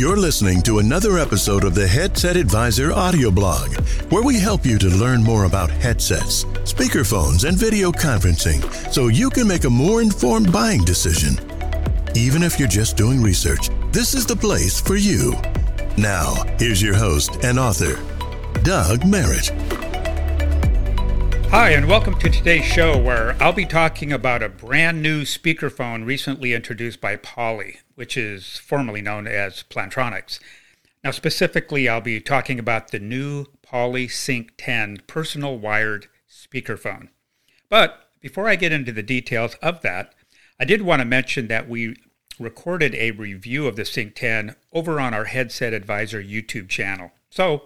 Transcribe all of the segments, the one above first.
You're listening to another episode of the Headset Advisor audio blog, where we help you to learn more about headsets, speakerphones, and video conferencing so you can make a more informed buying decision. Even if you're just doing research, this is the place for you. Now, here's your host and author, Doug Merritt. Hi, and welcome to today's show where I'll be talking about a brand new speakerphone recently introduced by Poly, which is formerly known as Plantronics. Now, specifically, I'll be talking about the new PolySync 10 personal wired speakerphone. But before I get into the details of that, I did want to mention that we recorded a review of the Sync 10 over on our Headset Advisor YouTube channel. So,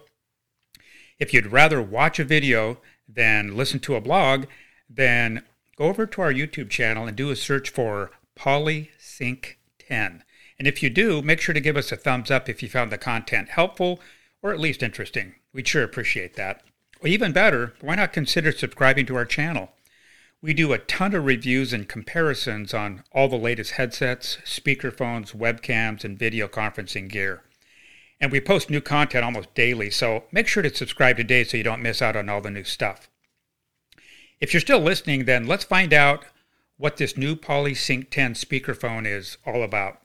if you'd rather watch a video than listen to a blog, then go over to our YouTube channel and do a search for PolySync 10. And if you do, make sure to give us a thumbs up if you found the content helpful or at least interesting. We'd sure appreciate that. Or even better, why not consider subscribing to our channel? We do a ton of reviews and comparisons on all the latest headsets, speakerphones, webcams, and video conferencing gear. And we post new content almost daily, so make sure to subscribe today so you don't miss out on all the new stuff. If you're still listening, then let's find out what this new PolySync 10 speakerphone is all about.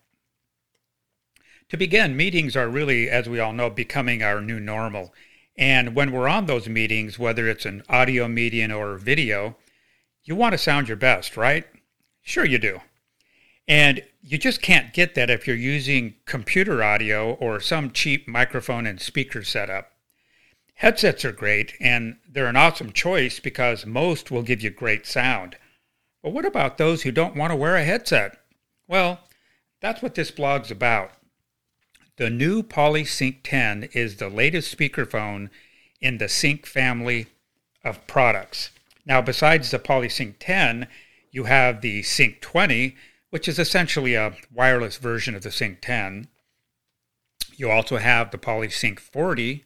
To begin, meetings are really, as we all know, becoming our new normal. And when we're on those meetings, whether it's an audio medium or video, you want to sound your best, right? Sure, you do. And you just can't get that if you're using computer audio or some cheap microphone and speaker setup. Headsets are great and they're an awesome choice because most will give you great sound. But what about those who don't want to wear a headset? Well, that's what this blog's about. The new PolySync 10 is the latest speakerphone in the Sync family of products. Now, besides the PolySync 10, you have the Sync 20, which is essentially a wireless version of the Sync 10. You also have the PolySync 40.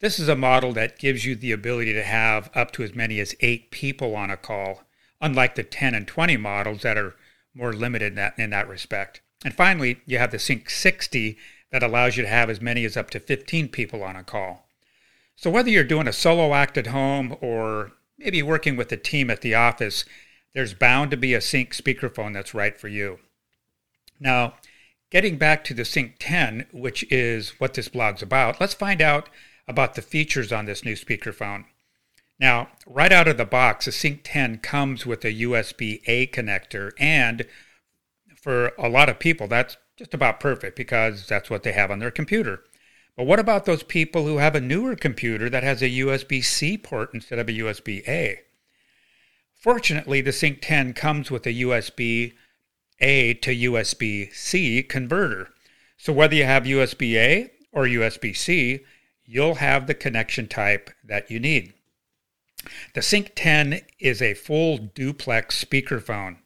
This is a model that gives you the ability to have up to as many as eight people on a call, unlike the 10 and 20 models that are more limited in that, in that respect. And finally, you have the Sync 60 that allows you to have as many as up to 15 people on a call. So whether you're doing a solo act at home or maybe working with a team at the office, there's bound to be a Sync speakerphone that's right for you. Now, getting back to the Sync 10, which is what this blog's about, let's find out about the features on this new speakerphone. Now, right out of the box, the Sync 10 comes with a USB A connector, and for a lot of people, that's just about perfect because that's what they have on their computer. But what about those people who have a newer computer that has a USB C port instead of a USB A? Fortunately, the Sync 10 comes with a USB A to USB C converter. So whether you have USB A or USB C, you'll have the connection type that you need. The Sync 10 is a full duplex speakerphone.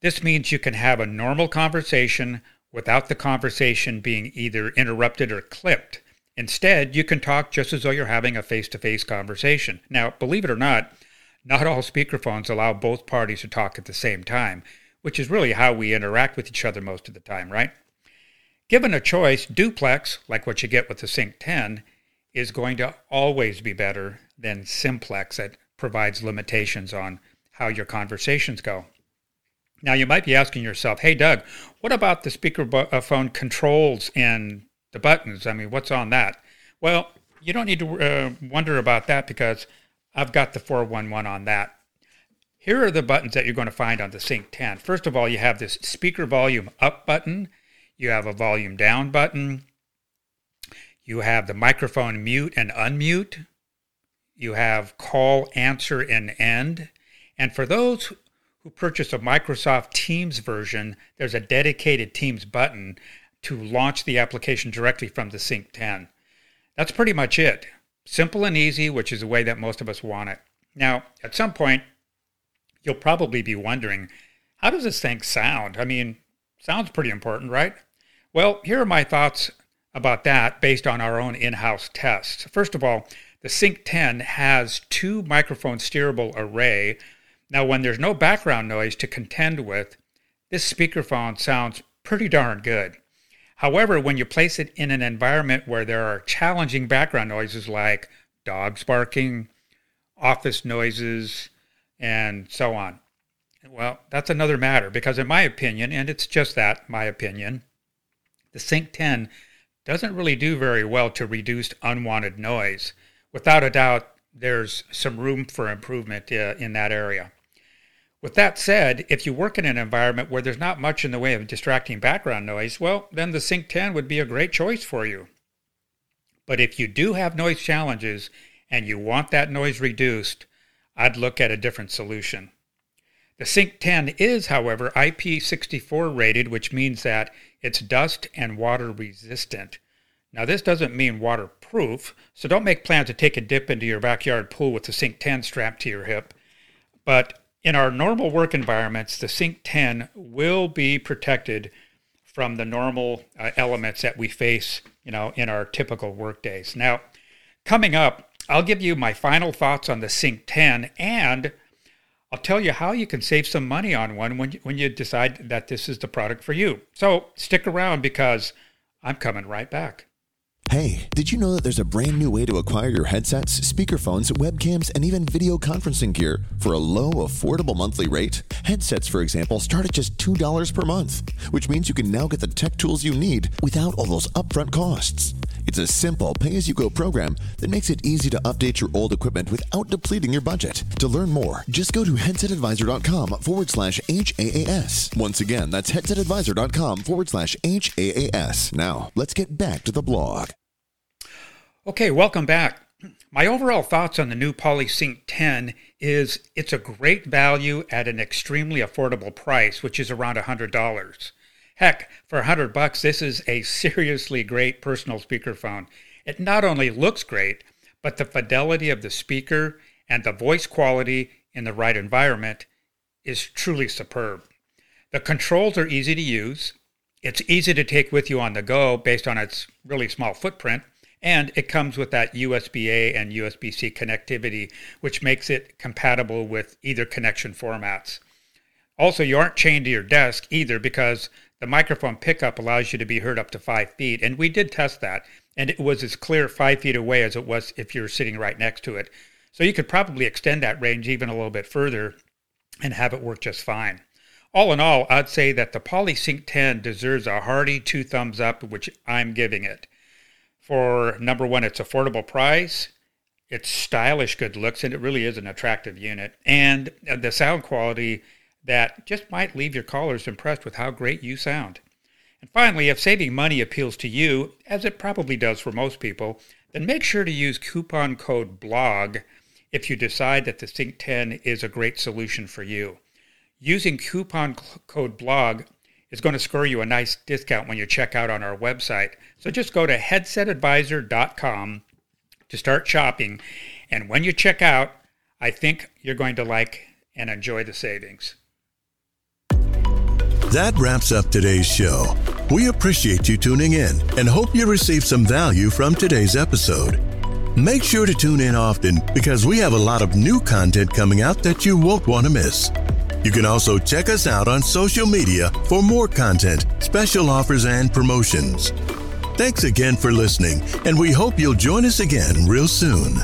This means you can have a normal conversation without the conversation being either interrupted or clipped. Instead, you can talk just as though you're having a face to face conversation. Now, believe it or not, not all speakerphones allow both parties to talk at the same time, which is really how we interact with each other most of the time, right? Given a choice, duplex, like what you get with the Sync 10, is going to always be better than simplex that provides limitations on how your conversations go. Now, you might be asking yourself, hey, Doug, what about the speakerphone uh, controls and the buttons? I mean, what's on that? Well, you don't need to uh, wonder about that because I've got the 411 on that. Here are the buttons that you're going to find on the Sync 10. First of all, you have this speaker volume up button. You have a volume down button. You have the microphone mute and unmute. You have call, answer, and end. And for those who purchase a Microsoft Teams version, there's a dedicated Teams button to launch the application directly from the Sync 10. That's pretty much it. Simple and easy, which is the way that most of us want it. Now, at some point, you'll probably be wondering, how does this thing sound? I mean, sounds pretty important, right? Well, here are my thoughts about that based on our own in house tests. First of all, the Sync 10 has two microphone steerable array. Now, when there's no background noise to contend with, this speakerphone sounds pretty darn good. However, when you place it in an environment where there are challenging background noises like dogs barking, office noises, and so on, well, that's another matter because, in my opinion, and it's just that, my opinion, the Sync 10 doesn't really do very well to reduce unwanted noise. Without a doubt, there's some room for improvement uh, in that area. With that said, if you work in an environment where there's not much in the way of distracting background noise, well, then the Sync 10 would be a great choice for you. But if you do have noise challenges and you want that noise reduced, I'd look at a different solution. The Sync 10 is, however, IP64 rated, which means that it's dust and water resistant. Now, this doesn't mean waterproof, so don't make plans to take a dip into your backyard pool with the Sync 10 strapped to your hip. But in our normal work environments, the Sync 10 will be protected from the normal uh, elements that we face, you know, in our typical work days. Now, coming up, I'll give you my final thoughts on the Sync 10 and I'll tell you how you can save some money on one when you, when you decide that this is the product for you. So stick around because I'm coming right back. Hey, did you know that there's a brand new way to acquire your headsets, speakerphones, webcams, and even video conferencing gear for a low, affordable monthly rate? Headsets, for example, start at just $2 per month, which means you can now get the tech tools you need without all those upfront costs. It's a simple pay as you go program that makes it easy to update your old equipment without depleting your budget. To learn more, just go to headsetadvisor.com forward slash HAAS. Once again, that's headsetadvisor.com forward slash HAAS. Now, let's get back to the blog. Okay, welcome back. My overall thoughts on the new PolySync 10 is it's a great value at an extremely affordable price, which is around $100. Heck, for a hundred bucks, this is a seriously great personal speakerphone. It not only looks great, but the fidelity of the speaker and the voice quality in the right environment is truly superb. The controls are easy to use. It's easy to take with you on the go based on its really small footprint. And it comes with that USB A and USB C connectivity, which makes it compatible with either connection formats. Also, you aren't chained to your desk either because the microphone pickup allows you to be heard up to five feet, and we did test that, and it was as clear five feet away as it was if you're sitting right next to it. So you could probably extend that range even a little bit further and have it work just fine. All in all, I'd say that the PolySync 10 deserves a hearty two thumbs up, which I'm giving it. For number one, its affordable price, its stylish good looks, and it really is an attractive unit, and the sound quality that just might leave your callers impressed with how great you sound. And finally, if saving money appeals to you, as it probably does for most people, then make sure to use coupon code BLOG if you decide that the Sync 10 is a great solution for you. Using coupon code BLOG is going to score you a nice discount when you check out on our website. So just go to headsetadvisor.com to start shopping. And when you check out, I think you're going to like and enjoy the savings. That wraps up today's show. We appreciate you tuning in and hope you received some value from today's episode. Make sure to tune in often because we have a lot of new content coming out that you won't want to miss. You can also check us out on social media for more content, special offers, and promotions. Thanks again for listening, and we hope you'll join us again real soon.